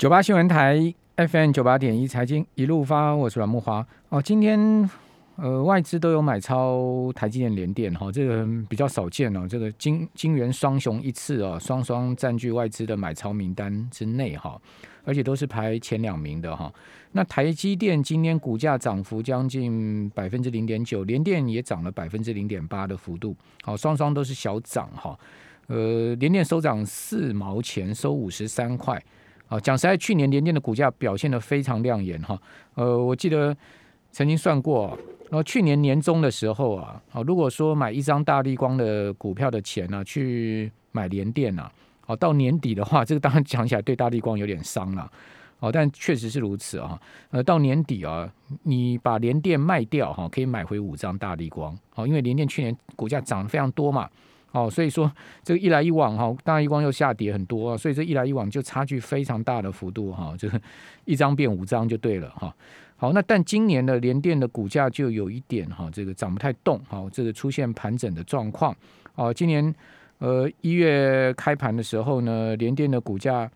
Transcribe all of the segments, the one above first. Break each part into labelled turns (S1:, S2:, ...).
S1: 九八新闻台 FM 九八点一财经一路发，我是阮木华。哦，今天呃外资都有买超台积电、联电哈，这个比较少见哦。这个金金元双雄一次哦，双双占据外资的买超名单之内哈，而且都是排前两名的哈。那台积电今天股价涨幅将近百分之零点九，联电也涨了百分之零点八的幅度，好，双双都是小涨哈。呃，联电收涨四毛钱，收五十三块。啊，讲实在，去年联电的股价表现的非常亮眼哈。呃，我记得曾经算过，然后去年年中的时候啊，啊，如果说买一张大力光的股票的钱呢，去买联电啊，哦，到年底的话，这个当然讲起来对大力光有点伤了，哦，但确实是如此啊。呃，到年底啊，你把联电卖掉哈，可以买回五张大力光，哦，因为联电去年股价涨得非常多嘛。哦，所以说这个一来一往哈，大一光又下跌很多啊，所以这一来一往就差距非常大的幅度哈，就是一张变五张就对了哈。好，那但今年的联电的股价就有一点哈，这个涨不太动，哈，这个出现盘整的状况。哦，今年呃一月开盘的时候呢，联电的股价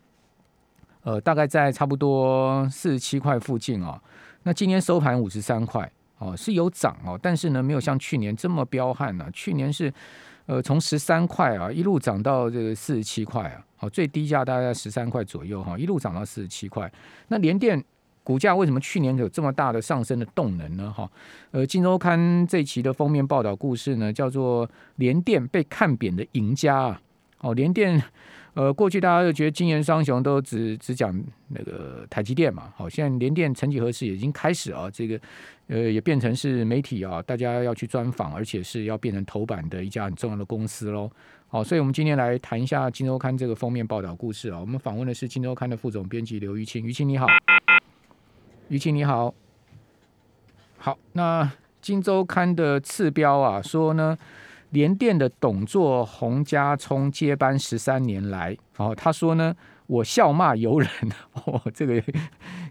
S1: 呃大概在差不多四十七块附近啊，那今年收盘五十三块，哦是有涨哦，但是呢没有像去年这么彪悍呢，去年是。呃，从十三块啊，一路涨到这个四十七块啊，好，最低价大概十三块左右哈，一路涨到四十七块。那联电股价为什么去年有这么大的上升的动能呢？哈，呃，《金周刊》这期的封面报道故事呢，叫做“联电被看扁的赢家”啊，哦，联电。呃，过去大家都觉得金元双雄都只只讲那个台积电嘛，好，现在联电曾几何时已经开始啊，这个呃也变成是媒体啊，大家要去专访，而且是要变成头版的一家很重要的公司喽。好，所以我们今天来谈一下《金周刊》这个封面报道故事啊。我们访问的是《金周刊》的副总编辑刘玉清，玉清你好，玉清你好，好，那《金周刊》的次标啊说呢。联电的董座洪家聪接班十三年来，哦，他说呢，我笑骂由人，哦，这个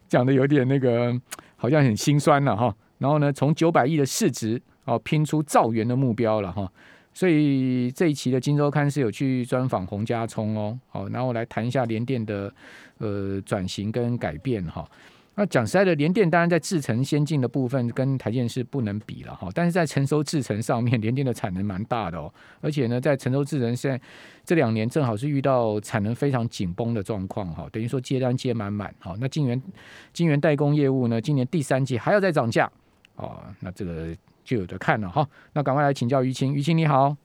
S1: 讲的有点那个，好像很心酸了哈。然后呢，从九百亿的市值哦，拼出造元的目标了哈。所以这一期的《金周刊》是有去专访洪家聪哦，好，然后来谈一下联电的呃转型跟改变哈。那讲实在的，联电当然在制程先进的部分跟台电是不能比了哈，但是在成熟制程上面，联电的产能蛮大的哦，而且呢，在成熟制程现在这两年正好是遇到产能非常紧绷的状况哈，等于说接单接满满哈。那晶圆晶圆代工业务呢，今年第三季还要再涨价哦，那这个就有的看了哈。那赶快来请教于青，于青你好，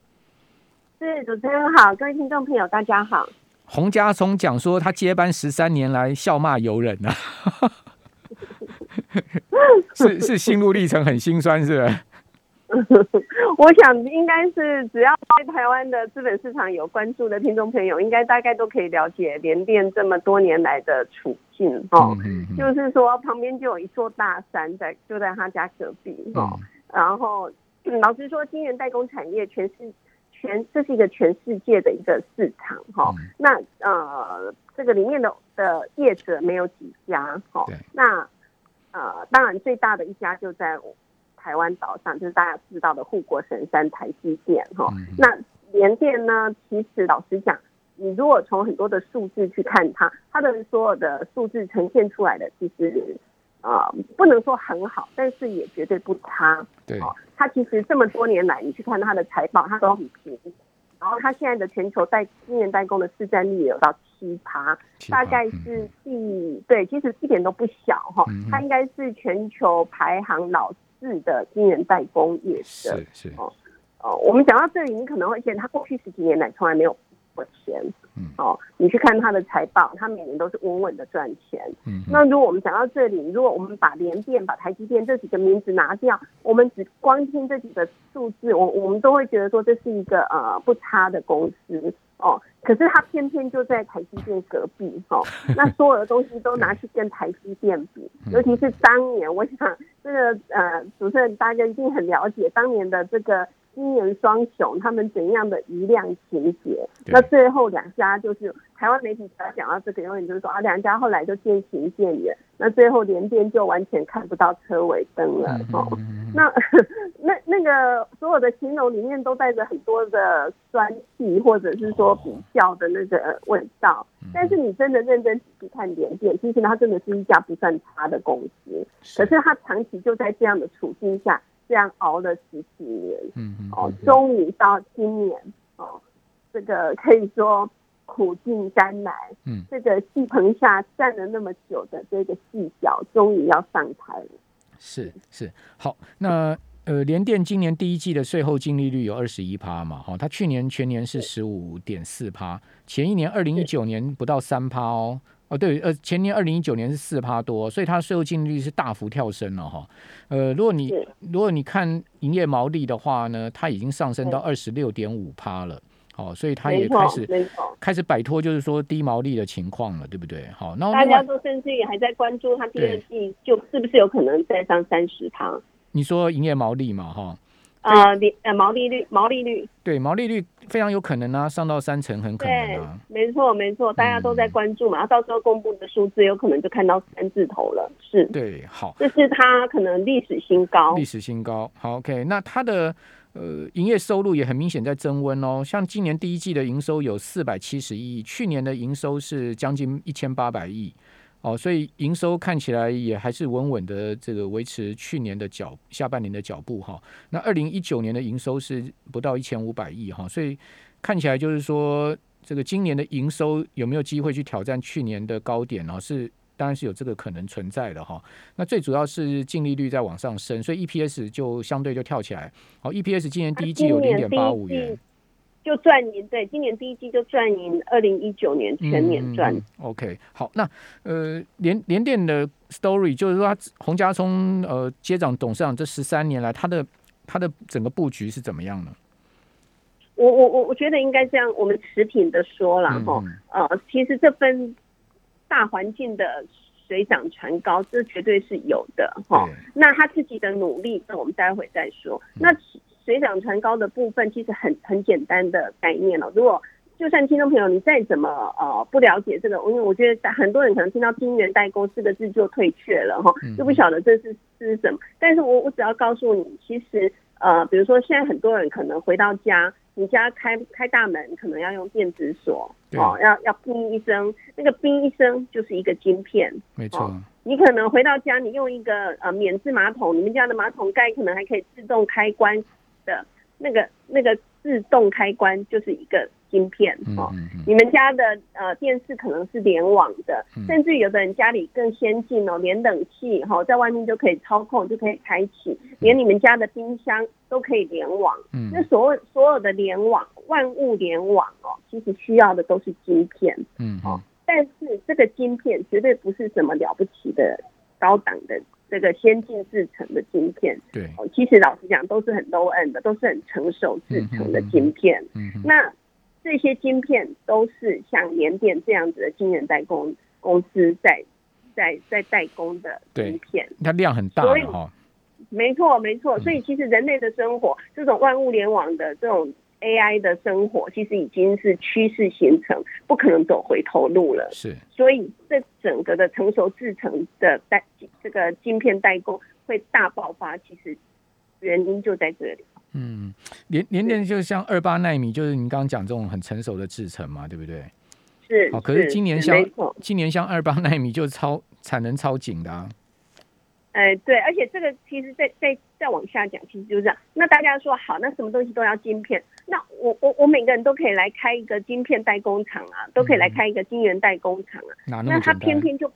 S2: 是主持人好，各位听众朋友大家好。
S1: 洪家聪讲说他接班十三年来笑骂由人啊。是是心路历程很心酸，是吧？
S2: 我想应该是只要对台湾的资本市场有关注的听众朋友，应该大概都可以了解联电这么多年来的处境哦。就是说旁边就有一座大山在就在他家隔壁哦。然后老实说，晶圆代工产业全是全这是一个全世界的一个市场哈。那呃这个里面的的业者没有几家哈。那呃，当然最大的一家就在台湾岛上，就是大家知道的护国神山台积电哈。那联电呢，其实老实讲，你如果从很多的数字去看它，它的所有的数字呈现出来的，其实啊，不能说很好，但是也绝对不差。
S1: 对，
S2: 它其实这么多年来，你去看它的财报，它都很平。然后它现在的全球代晶圆代工的市占率也有到七趴，大概是第对，其实一点都不小哈。它应该是全球排行老四的晶圆代工业者。
S1: 是是哦
S2: 哦，我们讲到这里，你可能会见它过去十几年来从来没有过钱。哦，你去看它的财报，它每年都是稳稳的赚钱。嗯，那如果我们讲到这里，如果我们把联电、把台积电这几个名字拿掉，我们只光听这几个数字，我我们都会觉得说这是一个呃不差的公司哦。可是他偏偏就在台积电隔壁哦，那所有的东西都拿去跟台积电比，尤其是当年，我想这个呃主持人大家一定很了解当年的这个。金元双雄他们怎样的余量情节？那最后两家就是台湾媒体只要讲到这个，永远就是说啊，两家后来就渐行渐远。那最后连电就完全看不到车尾灯了哦。那 那那个所有的形容里面都带着很多的酸气，或者是说比较的那个味道。但是你真的认真仔细看连电，其实它真的是一家不算差的公司。可是它长期就在这样的处境下。这样熬了十几年，嗯嗯，哦，终于到今年，哦，这个可以说苦尽甘来，嗯，这个戏棚下站了那么久的这个戏角，终于要上台了。
S1: 是是，好，那呃，联电今年第一季的税后净利率有二十一趴嘛，哈，它去年全年是十五点四趴，前一年二零一九年不到三趴哦。哦，对，呃，前年二零一九年是四趴多，所以它税后净利率是大幅跳升了哈。呃，如果你如果你看营业毛利的话呢，它已经上升到二十六点五趴了。哦，所以它也开始开始摆脱就是说低毛利的情况了，对不对？好，那
S2: 大家都甚至也还在关注它第二季就是不是有可能再上三十趴？
S1: 你说营业毛利嘛，哈。
S2: 啊，利呃毛利率，毛利率
S1: 对毛利率非常有可能啊，上到三成很可能啊。
S2: 没错没错，大家都在关注嘛，到时候公布的数字有可能就看到三字头了。是，
S1: 对，好，
S2: 这是它可能历史新高，
S1: 历史新高。好，OK，那它的呃营业收入也很明显在增温哦，像今年第一季的营收有四百七十亿，去年的营收是将近一千八百亿。哦，所以营收看起来也还是稳稳的，这个维持去年的脚下半年的脚步哈。那二零一九年的营收是不到一千五百亿哈，所以看起来就是说，这个今年的营收有没有机会去挑战去年的高点呢？是当然是有这个可能存在的哈。那最主要是净利率在往上升，所以 EPS 就相对就跳起来。好，EPS 今年第一季有零点八五元。
S2: 就赚赢，对，今年第一季就赚赢二零一九年全年赚。
S1: OK，好，那呃，联联电的 story 就是说，洪家聪呃接掌董事长这十三年来，他的他的整个布局是怎么样呢？
S2: 我我我我觉得应该这样，我们持平的说了哈，呃，其实这份大环境的水涨船高，这绝对是有的哈。那他自己的努力，那我们待会再说。那。水涨船高的部分其实很很简单的概念了。如果就算听众朋友你再怎么呃不了解这个，因为我觉得很多人可能听到“晶圆代工”四个字就退却了哈，就不晓得这是是什么。但是我我只要告诉你，其实呃，比如说现在很多人可能回到家，你家开开大门可能要用电子锁哦，要要叮一声，那个叮一声就是一个晶片，
S1: 没错。
S2: 你可能回到家，你用一个呃免治马桶，你们家的马桶盖可能还可以自动开关。的那个那个自动开关就是一个芯片哦，你们家的呃电视可能是联网的，甚至有的人家里更先进哦，连冷气哈在外面就可以操控，就可以开启，连你们家的冰箱都可以联网。嗯，那所有所有的联网，万物联网哦，其实需要的都是芯片。嗯，哦，但是这个晶片绝对不是什么了不起的高档的。这个先进制成的晶片，
S1: 对，
S2: 哦，其实老实讲都是很 low end 的，都是很成熟制成的晶片。嗯，那这些晶片都是像联电这样子的晶圆代工公司在在在代工的晶片，
S1: 它量很大哈。
S2: 没错，没错。所以其实人类的生活，这种万物联网的这种。AI 的生活其实已经是趋势形成，不可能走回头路了。
S1: 是，
S2: 所以这整个的成熟制成的代这个晶片代工会大爆发，其实原因就在这里。
S1: 嗯，连连连就像二八纳米，就是你刚刚讲这种很成熟的制程嘛，对不对？
S2: 是。
S1: 哦，可是今年像今年像二八纳米就超产能超紧的啊。
S2: 哎，对，而且这个其实再再再往下讲，其实就是这样。那大家说好，那什么东西都要晶片？那我我我每个人都可以来开一个晶片代工厂啊，都可以来开一个晶圆代工厂
S1: 啊。那
S2: 他偏偏就，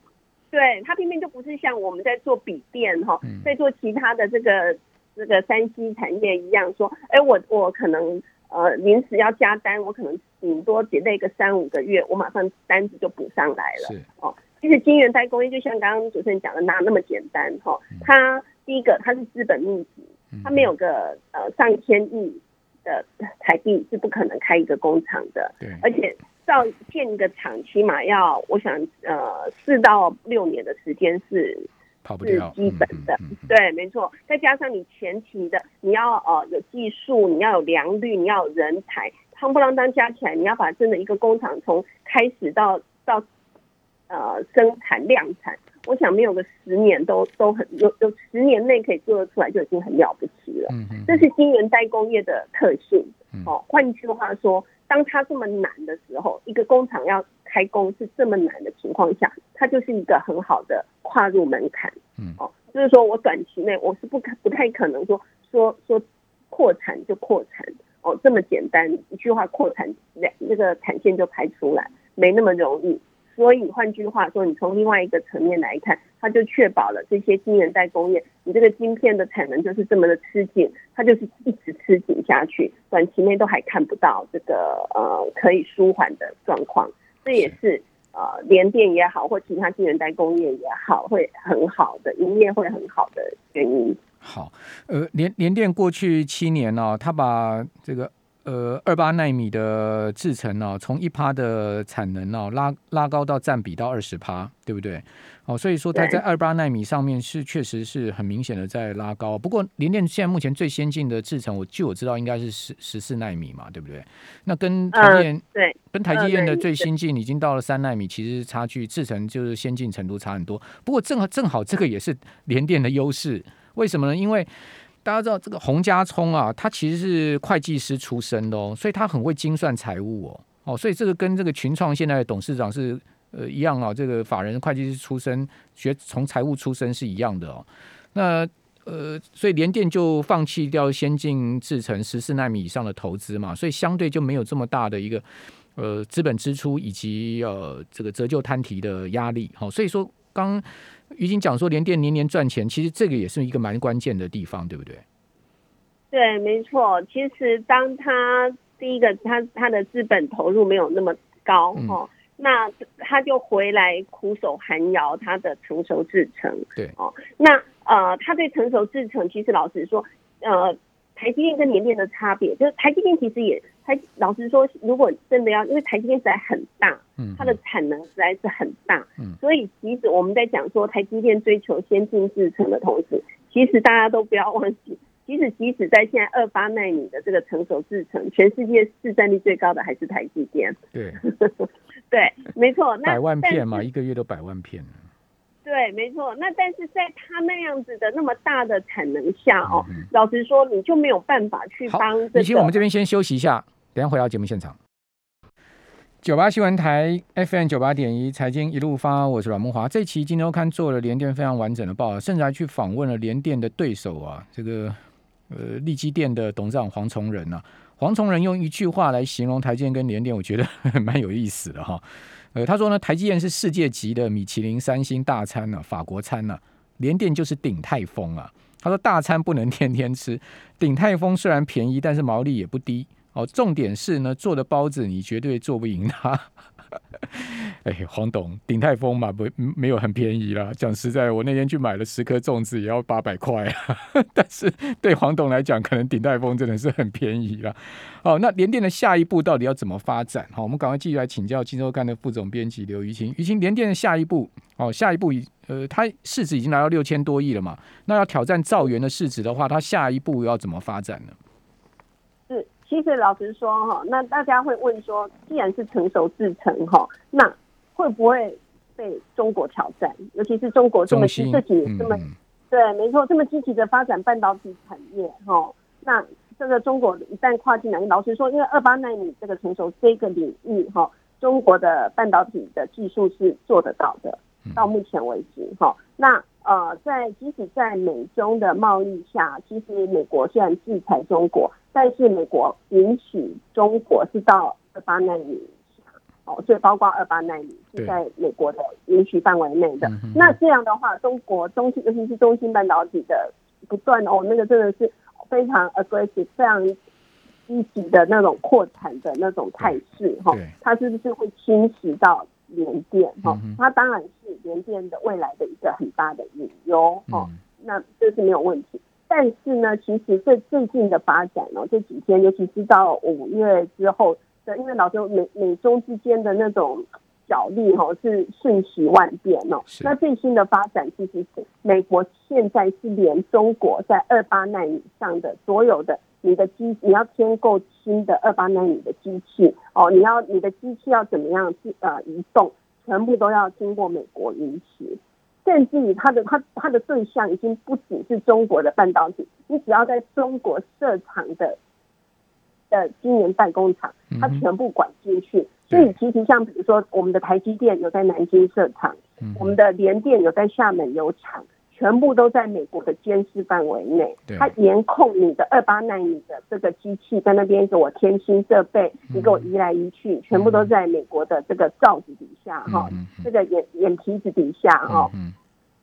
S2: 对他偏偏就不是像我们在做笔电哈，在做其他的这个这个三 C 产业一样，说，哎，我我可能呃临时要加单，我可能顶多 delay 个三五个月，我马上单子就补上来了。
S1: 是
S2: 哦。其实晶圆代工业就像刚刚主持人讲的哪那么简单哈？它第一个它是资本密集，它没有个呃上千亿的台币是不可能开一个工厂的。
S1: 对，
S2: 而且造建一个厂起码要我想呃四到六年的时间是
S1: 跑不
S2: 掉，基本的，对，没错。再加上你前期的，你要呃有技术，你要有良率，你要有人才，夯不啷当加起来，你要把真的一个工厂从开始到到呃生产量产，我想没有个十年都都很有有十年内可以做得出来就已经很了不起了。嗯嗯，这是晶圆代工业的特性。哦，换句话说。当它这么难的时候，一个工厂要开工是这么难的情况下，它就是一个很好的跨入门槛。嗯，哦，就是说我短期内我是不可不太可能说说说扩产就扩产哦，这么简单一句话扩产两那个产线就排出来，没那么容易。所以换句话说，你从另外一个层面来看，它就确保了这些晶圆代工业，你这个晶片的产能就是这么的吃紧，它就是一直吃紧下去，短期内都还看不到这个呃可以舒缓的状况。这也是呃联电也好，或其他晶圆代工业也好，会很好的营业会很好的原因。
S1: 好，呃联联电过去七年呢，它把这个。呃，二八纳米的制程呢，从一趴的产能哦，拉拉高到占比到二十趴，对不对？哦，所以说它在二八纳米上面是确实是很明显的在拉高。不过联电现在目前最先进的制程，我据我知道应该是十十四纳米嘛，对不对？那跟台积电
S2: 对，
S1: 跟台积电的最新进已经到了三纳米，其实差距制程就是先进程度差很多。不过正好正好这个也是联电的优势，为什么呢？因为大家知道这个洪家聪啊，他其实是会计师出身的哦，所以他很会精算财务哦，哦，所以这个跟这个群创现在的董事长是呃一样啊，这个法人会计师出身，学从财务出身是一样的哦。那呃，所以联电就放弃掉先进制程十四纳米以上的投资嘛，所以相对就没有这么大的一个呃资本支出以及呃这个折旧摊提的压力。好，所以说刚。于经讲说，联电年年赚钱，其实这个也是一个蛮关键的地方，对不对？
S2: 对，没错。其实当他第一个，他他的资本投入没有那么高哈，那他就回来苦守寒窑他的成熟制程。
S1: 对
S2: 哦，那呃，他对成熟制程，其实老实说，呃。台积电跟联电的差别，就是台积电其实也，台老实说，如果真的要，因为台积电实在很大，嗯，它的产能实在是很大，嗯，所以即使我们在讲说台积电追求先进制程的同时，其实大家都不要忘记，即使即使在现在二八纳米的这个成熟制程，全世界市占率最高的还是台积电，
S1: 对，
S2: 对，没错，
S1: 百万片嘛，一个月都百万片。
S2: 对，没错。那但是在他那样子的那么大的产能下哦，老实说，你就没有办法去帮。
S1: 以及我们这边先休息一下，等下回到节目现场。九八新闻台 FM 九八点一财经一路发，我是阮木华。这期金周刊做了联电非常完整的报道，甚至还去访问了联电的对手啊，这个呃利基电的董事长黄崇仁啊。黄崇仁用一句话来形容台积电跟联电，我觉得 蛮有意思的哈。呃，他说呢，台积电是世界级的米其林三星大餐呢，法国餐呢，联电就是鼎泰丰啊。他说大餐不能天天吃，鼎泰丰虽然便宜，但是毛利也不低哦。重点是呢，做的包子你绝对做不赢他。哎，黄董，鼎泰丰嘛，不没有很便宜啦。讲实在，我那天去买了十颗粽子，也要八百块啊。但是对黄董来讲，可能鼎泰丰真的是很便宜了。好，那联电的下一步到底要怎么发展？好，我们赶快继续来请教金周刊的副总编辑刘于清。于清，联电的下一步，哦，下一步，呃，它市值已经来到六千多亿了嘛？那要挑战兆元的市值的话，它下一步要怎么发展呢？
S2: 其实老实说哈，那大家会问说，既然是成熟制成哈，那会不会被中国挑战？尤其是中国这么积极这么对，没错，这么积极的发展半导体产业哈，那这个中国一旦跨进来，老实说，因为二八纳米这个成熟这个领域哈，中国的半导体的技术是做得到的，到目前为止哈，那呃，在即使在美中的贸易下，其实美国虽然制裁中国。但是美国允许中国是到二八纳米哦，所以包括二八纳米是在美国的允许范围内的。那这样的话，中国中心，尤其是中芯半导体的不断哦，那个真的是非常 aggressive、非常积极的那种扩产的那种态势哈，它是不是会侵蚀到联电哈？它当然是联电的未来的一个很大的隐忧哈。那这是没有问题。但是呢，其实最最近的发展哦，这几天，尤其是到五月之后的，因为老周美美中之间的那种角力哈是瞬息万变哦。那最新的发展其实是美国现在是连中国在二八纳以上的所有的你的机，你要添购新的二八纳米的机器哦，你要你的机器要怎么样去呃移动，全部都要经过美国允许。甚至于它的它它的对象已经不只是中国的半导体，你只要在中国设厂的的晶圆代工厂，它全部管进去。所以其实像比如说我们的台积电有在南京设厂，我们的联电有在厦门有厂，全部都在美国的监视范围内。它严控你的二八纳米的这个机器在那边给我添新设备，你给我移来移去，全部都在美国的这个罩子底下哈，这个眼眼皮子底下哈。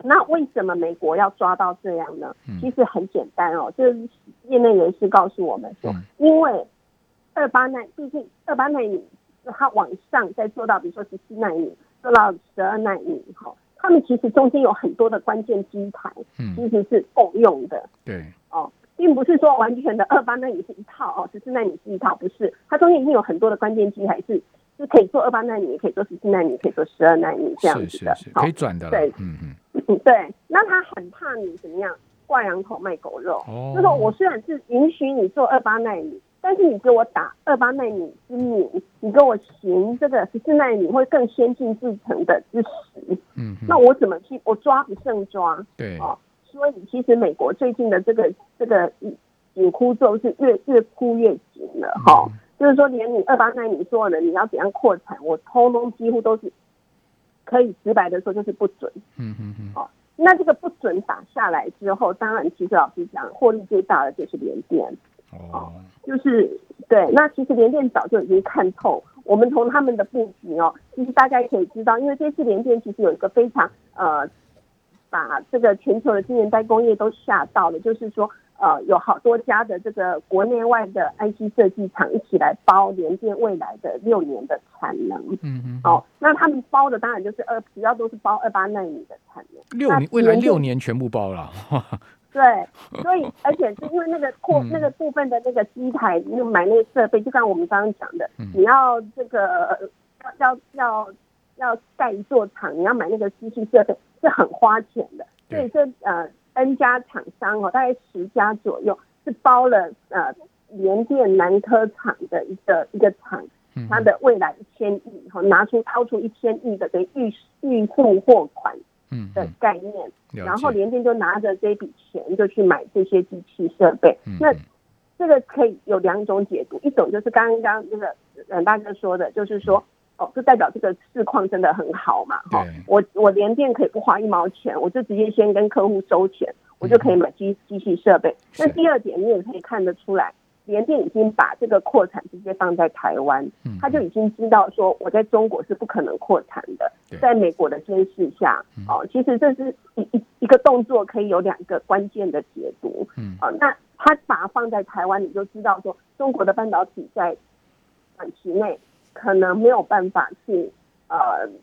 S2: 那为什么美国要抓到这样呢？其实很简单哦，就是业内人士告诉我们说，因为二八纳，毕竟二八纳米它往上再做到，比如说十四纳米，做到十二纳米哈，他们其实中间有很多的关键机台，其实是共用的。
S1: 对，
S2: 哦，并不是说完全的 二八纳米是一套哦，十四纳米是一套，不是，它中间已经有很多的关键机台是。是可以做二八纳米，也可以做十四纳米，可以做十二纳米这样子的是，
S1: 可以转的。
S2: 对，嗯嗯，对。那他很怕你怎么样挂羊头卖狗肉，就说我虽然是允许你做二八纳米，但是你给我打二八纳米之米，你给我行这个十四纳米会更先进制成的之十，嗯，那我怎么去？我抓不胜抓。
S1: 对，
S2: 哦，所以其实美国最近的这个这个紧箍咒是越越箍越紧了，哈。就是说，连你二八纳米做的，你要怎样扩产，我通通几乎都是可以直白的说，就是不准。嗯嗯嗯。哦，那这个不准打下来之后，当然，其实老实讲，获利最大的就是联电。哦。就是对，那其实联电早就已经看透，我们从他们的布局哦，其实大家可以知道，因为这次联电其实有一个非常呃，把这个全球的晶圆代工业都吓到了，就是说。呃，有好多家的这个国内外的 IC 设计厂一起来包联电未来的六年的产能。嗯嗯。哦，那他们包的当然就是二，主要都是包二八纳米的产能。
S1: 六年，未来六年全部包了。
S2: 对，所以 而且是因为那个扩那个部分的那个机台，你买那个设备，就像我们刚刚讲的，你要这个要要要盖一座厂，你要买那个机器设备是很花钱的。所以这呃。N 家厂商哦，大概十家左右是包了呃联电南科厂的一个一个厂，它的未来一千亿哈，拿出掏出一千亿的给预预付货款的概念，然后联电就拿着这笔钱就去买这些机器设备。那这个可以有两种解读，一种就是刚刚那个阮大哥说的，就是说。哦，就代表这个市况真的很好嘛？哈，我我连电可以不花一毛钱，我就直接先跟客户收钱，我就可以买机机器设备。那第二点，你也可以看得出来，联电已经把这个扩产直接放在台湾，他就已经知道说我在中国是不可能扩产的，在美国的监视下，哦，其实这是一一一个动作可以有两个关键的解读。嗯，啊，那他把它放在台湾，你就知道说中国的半导体在短期内。可能没有办法去呃，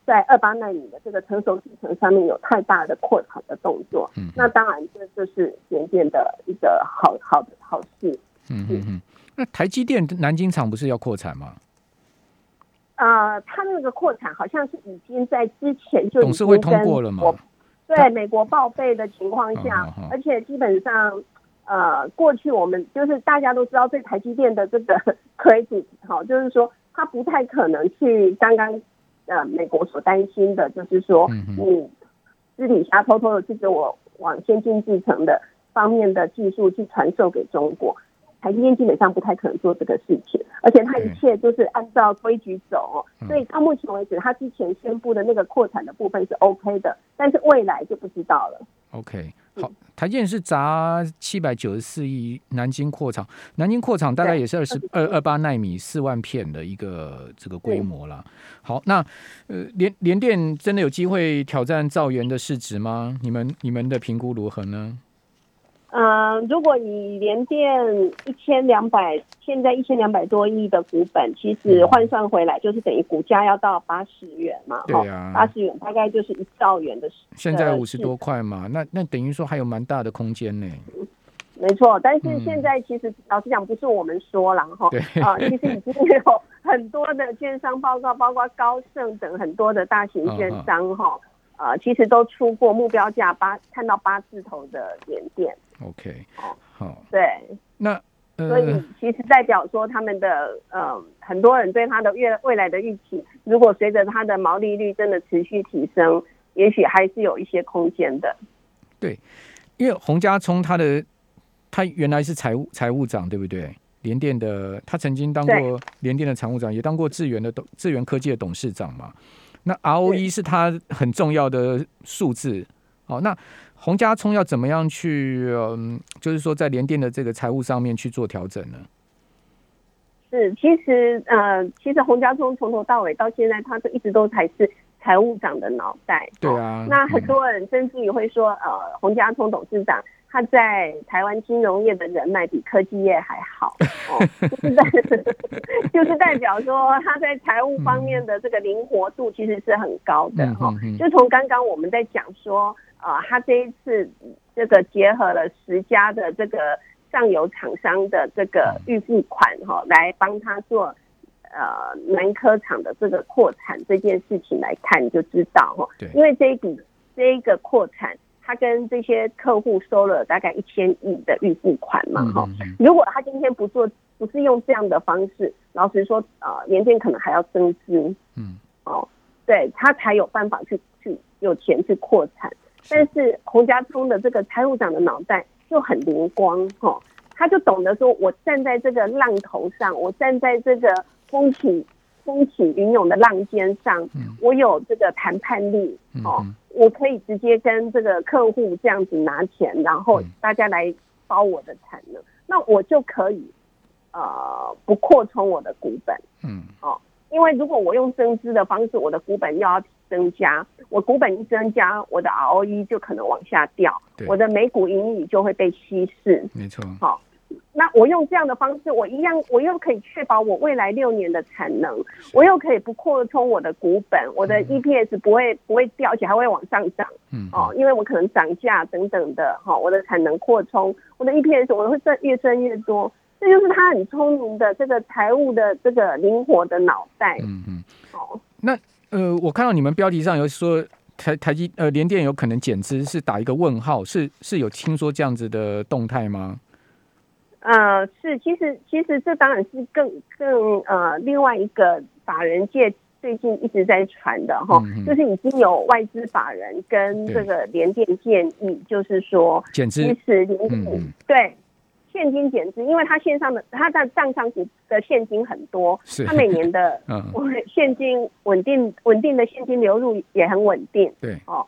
S2: 在二八纳米的这个成熟制程上面有太大的扩产的动作。嗯，那当然这就是联电的一个好好的好事。
S1: 嗯嗯嗯。那台积电南京厂不是要扩产吗？
S2: 呃，他那个扩产好像是已经在之前就
S1: 董事会通过了吗？
S2: 对美国报备的情况下，而且基本上呃，过去我们就是大家都知道对台积电的这个 credit 好，就是说。他不太可能去刚刚呃美国所担心的，就是说你私底下偷偷的去给我往先进制程的方面的技术去传授给中国，台积电基本上不太可能做这个事情，而且它一切就是按照规矩走，所以到目前为止，它之前宣布的那个扩产的部分是 OK 的，但是未来就不知道了。
S1: OK。好，台建是砸七百九十四亿南京扩厂，南京扩厂大概也是二十二二八纳米四万片的一个这个规模了。好，那呃联联电真的有机会挑战兆元的市值吗？你们你们的评估如何呢？
S2: 嗯，如果你连电一千两百，现在一千两百多亿的股本，其实换算回来就是等于股价要到八十元嘛，
S1: 对啊，
S2: 八十元大概就是一兆元的。
S1: 现在五十多块嘛，那那等于说还有蛮大的空间呢。
S2: 没错，但是现在其实老实讲，不是我们说了哈，啊，其实已经有很多的券商报告，包括高盛等很多的大型 券商哈，呃，其实都出过目标价八，看到八字头的连电。
S1: OK，好，
S2: 对，
S1: 那
S2: 所以其实代表说他们的呃，很多人对他的未未来的预期，如果随着它的毛利率真的持续提升，也许还是有一些空间的。
S1: 对，因为洪家聪他的他原来是财务财务长，对不对？联电的他曾经当过联电的常务长，也当过智源的董智源科技的董事长嘛。那 ROE 是它很重要的数字。哦，那洪家聪要怎么样去，嗯，就是说在联电的这个财务上面去做调整呢？
S2: 是，其实呃，其实洪家聪从头到尾到现在，他都一直都才是财务长的脑袋。
S1: 对啊。
S2: 那很多人甚至于会说，呃，洪家聪董事长。他在台湾金融业的人脉比科技业还好，哦，就是代 就是代表说他在财务方面的这个灵活度其实是很高的哈。就从刚刚我们在讲说，呃，他这一次这个结合了十家的这个上游厂商的这个预付款哈，来帮他做呃南科厂的这个扩产这件事情来看，就知道哈，因为这一笔这一个扩产。他跟这些客户收了大概一千亿的预付款嘛，哈。如果他今天不做，不是用这样的方式，老实说，呃，联电可能还要增资，嗯，哦，对他才有办法去去有钱去扩产。但是洪家聪的这个财务长的脑袋就很灵光，哈，他就懂得说，我站在这个浪头上，我站在这个风起风起云涌的浪尖上，我有这个谈判力，哦。我可以直接跟这个客户这样子拿钱，然后大家来包我的产能，那我就可以呃不扩充我的股本，嗯，哦，因为如果我用增资的方式，我的股本又要增加，我股本一增加，我的 ROE 就可能往下掉，我的每股盈余就会被稀释，
S1: 没错，
S2: 好。那我用这样的方式，我一样，我又可以确保我未来六年的产能，我又可以不扩充我的股本，我的 EPS 不会不会掉，而且还会往上涨。嗯，哦，因为我可能涨价等等的，哈，我的产能扩充，我的 EPS 我会赚越赚越多。这就是他很聪明的这个财务的这个灵活的脑袋。嗯嗯。
S1: 哦，那呃，我看到你们标题上有说台台积呃联电有可能减资，是打一个问号，是是有听说这样子的动态吗？
S2: 呃，是，其实其实这当然是更更呃另外一个法人界最近一直在传的哈，就是已经有外资法人跟这个联电建议，就是说
S1: 减资，
S2: 其实联电对现金减资，因为它线上的它的账上股的现金很多，它每年的 现金稳定稳定的现金流入也很稳定，
S1: 对。哦，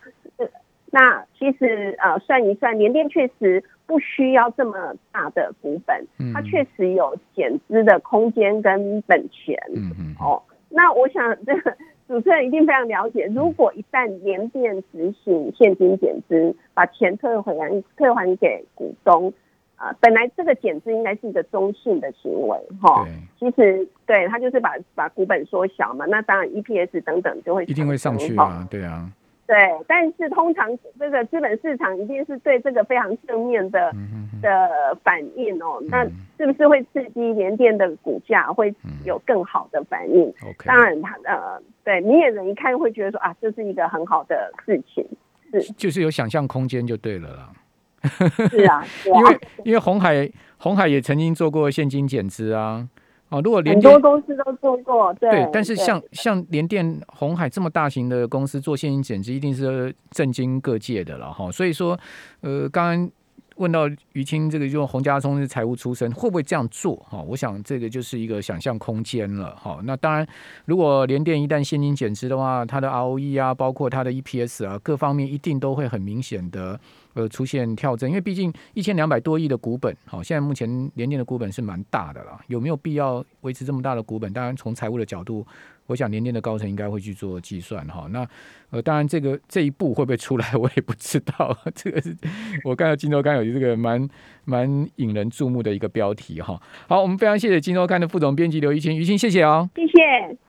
S2: 那其实呃算一算，联电确实。不需要这么大的股本，它确实有减资的空间跟本钱。嗯嗯。哦，那我想这个 主持人一定非常了解，如果一旦联电执行现金减资，把钱退还退还给股东，啊，本来这个减资应该是一个中性的行为，哈。其实对他就是把把股本缩小嘛，那当然 EPS 等等就会
S1: 一定会上去啊，对啊。
S2: 对，但是通常这个资本市场一定是对这个非常正面的的反应哦。那是不是会刺激联电的股价会有更好的反应？当然，它呃，对明眼人一看会觉得说啊，这是一个很好的事情，是
S1: 就是有想象空间就对了啦。
S2: 是啊，
S1: 因为因为红海红海也曾经做过现金减资啊。哦，如果
S2: 很多公司都做过，对，
S1: 但是像像联电、红海这么大型的公司做现金减值，一定是震惊各界的了哈。所以说，呃，刚刚。问到于青这个就洪家聪是财务出身，会不会这样做？哈，我想这个就是一个想象空间了。哈，那当然，如果联电一旦现金减值的话，它的 ROE 啊，包括它的 EPS 啊，各方面一定都会很明显的呃出现跳增，因为毕竟一千两百多亿的股本，好，现在目前联电的股本是蛮大的了，有没有必要维持这么大的股本？当然，从财务的角度。我想联电的高层应该会去做计算哈，那呃，当然这个这一步会不会出来，我也不知道。这个是我看到金周刊有这个蛮蛮引人注目的一个标题哈。好，我们非常谢谢金周刊的副总编辑刘怡清，于清谢谢
S2: 哦，谢谢。